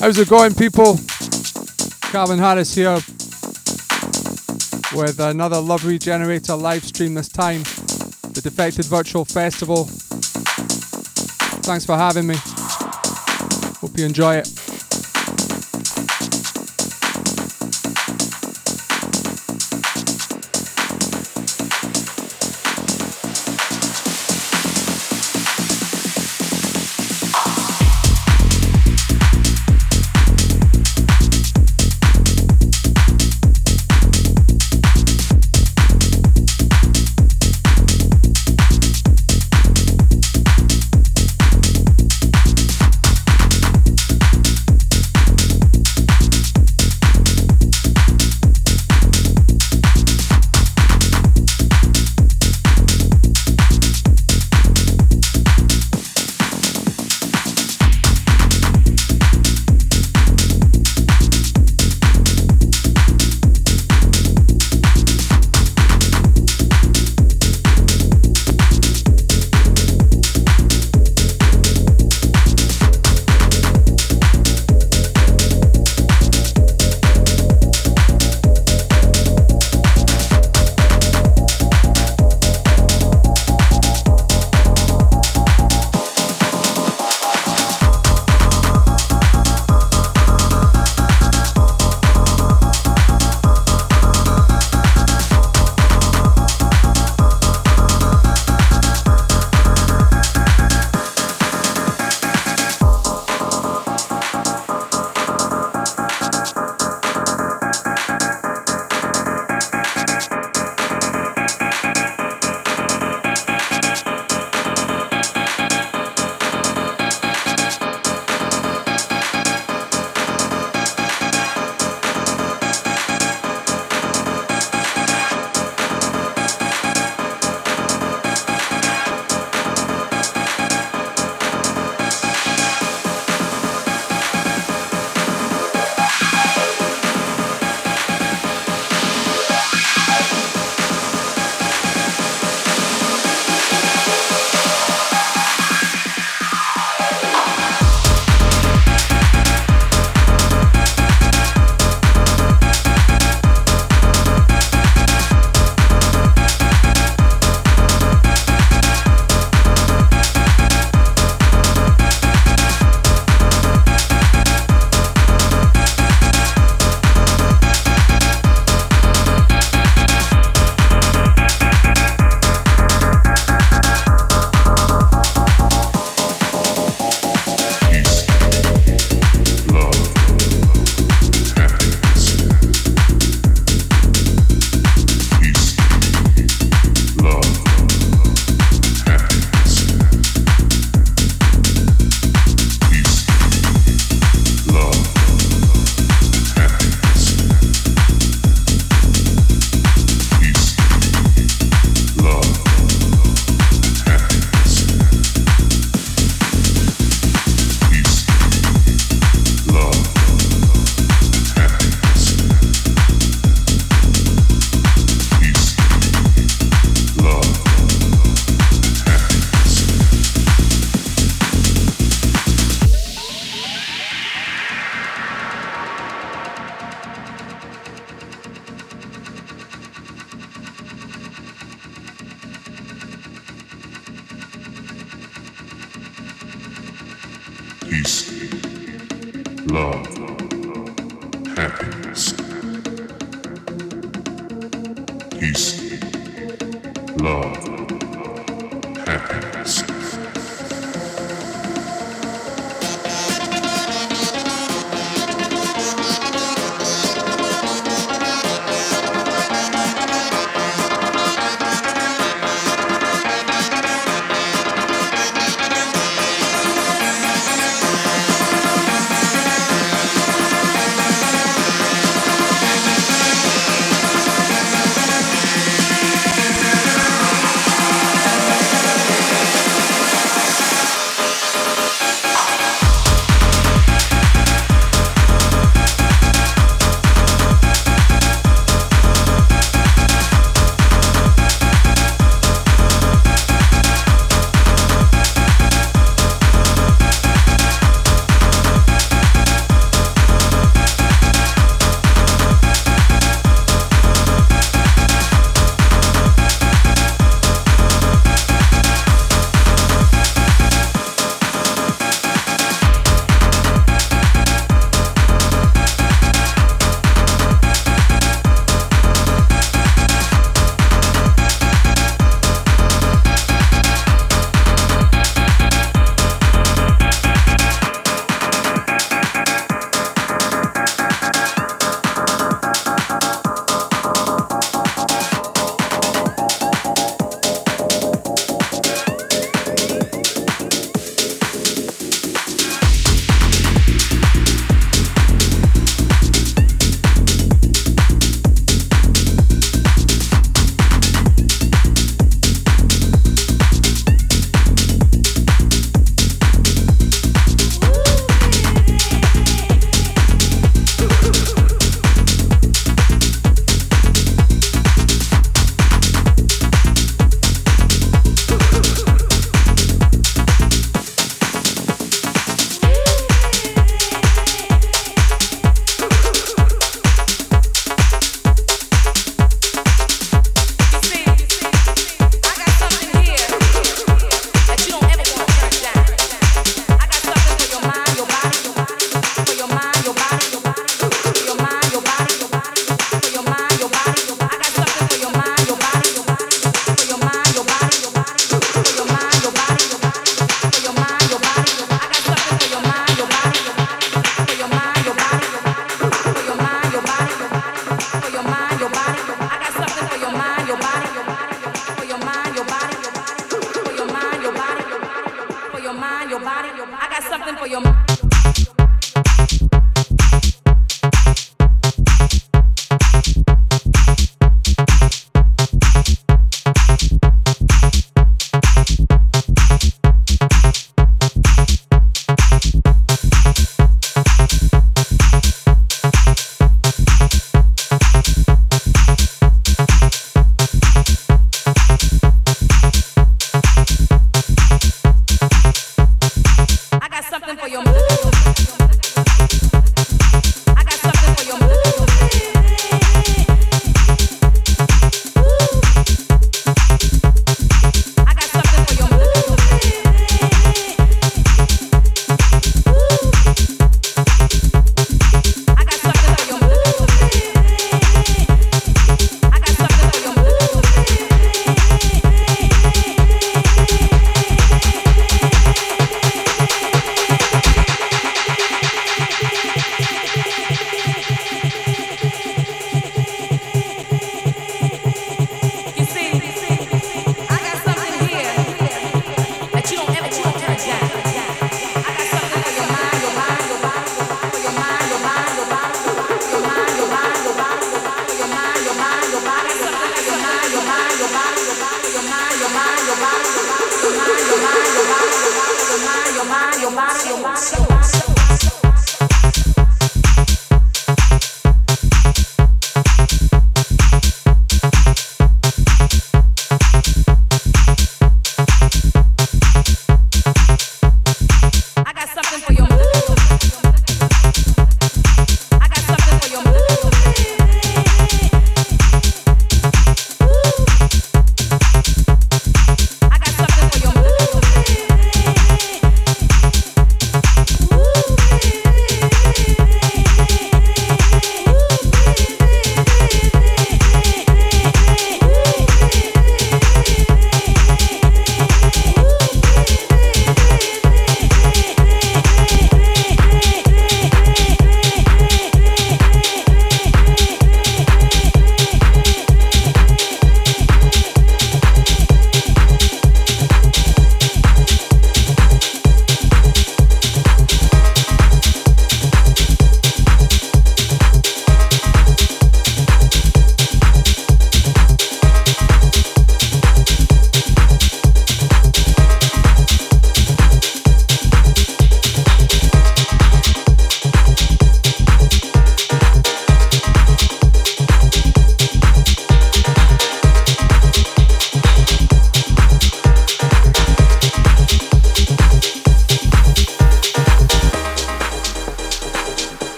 How's it going, people? Calvin Harris here with another Love Regenerator live stream this time. The Defected Virtual Festival. Thanks for having me. Hope you enjoy it.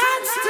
dance to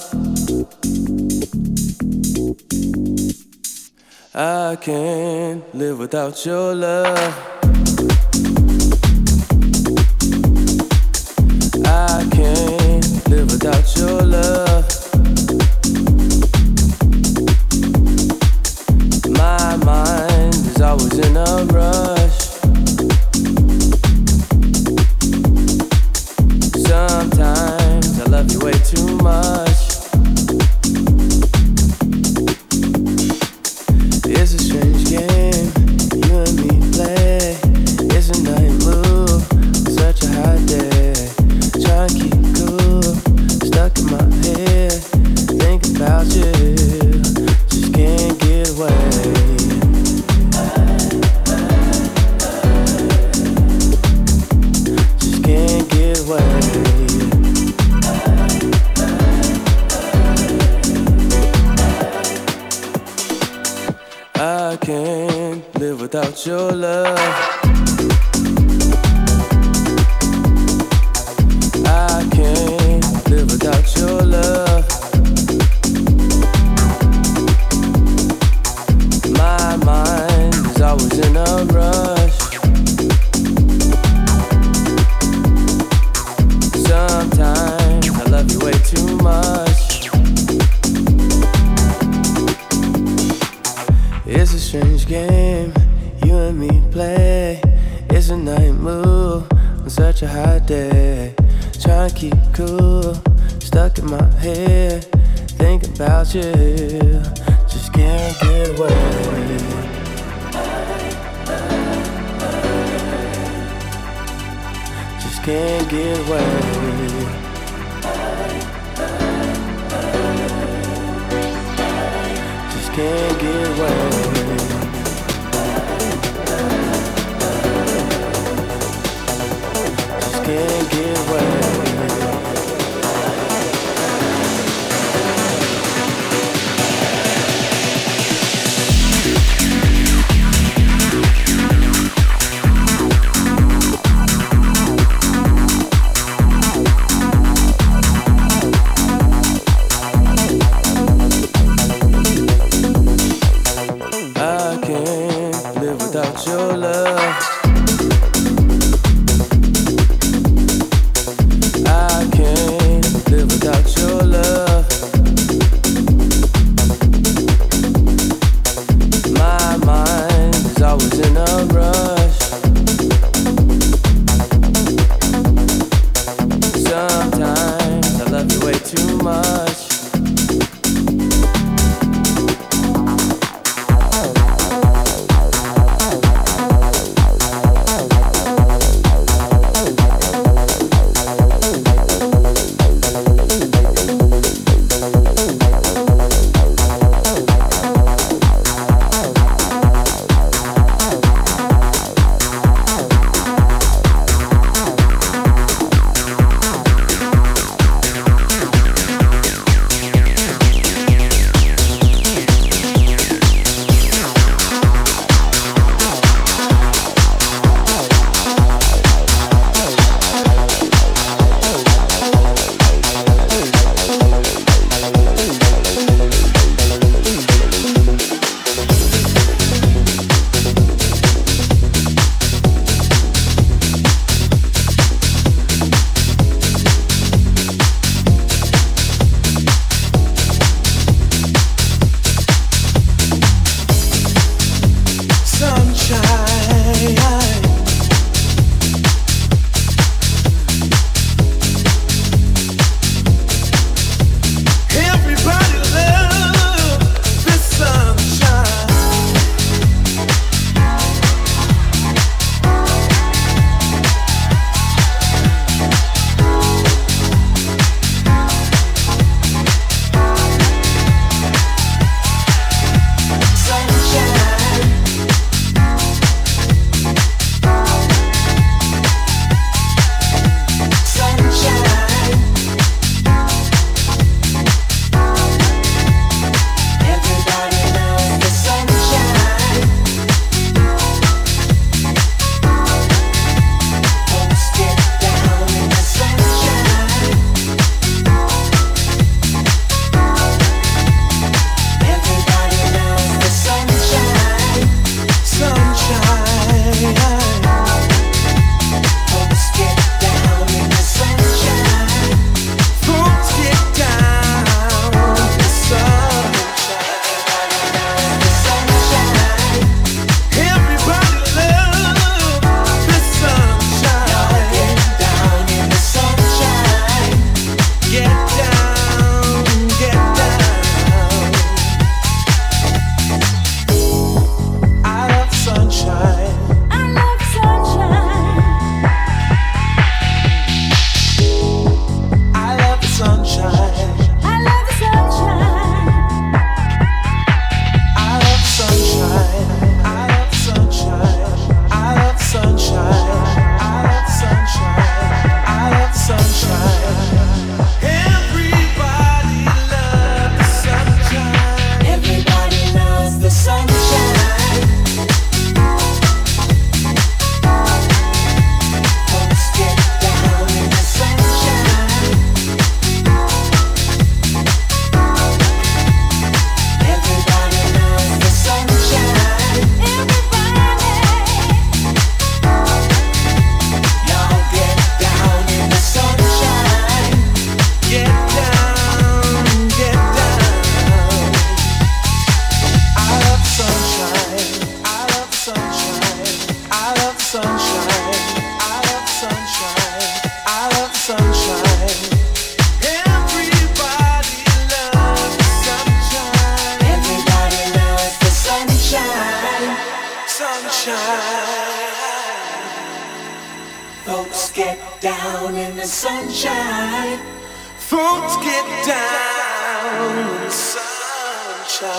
I can't live without your love. I can't live without down in the sunshine. Folks get down in the sunshine.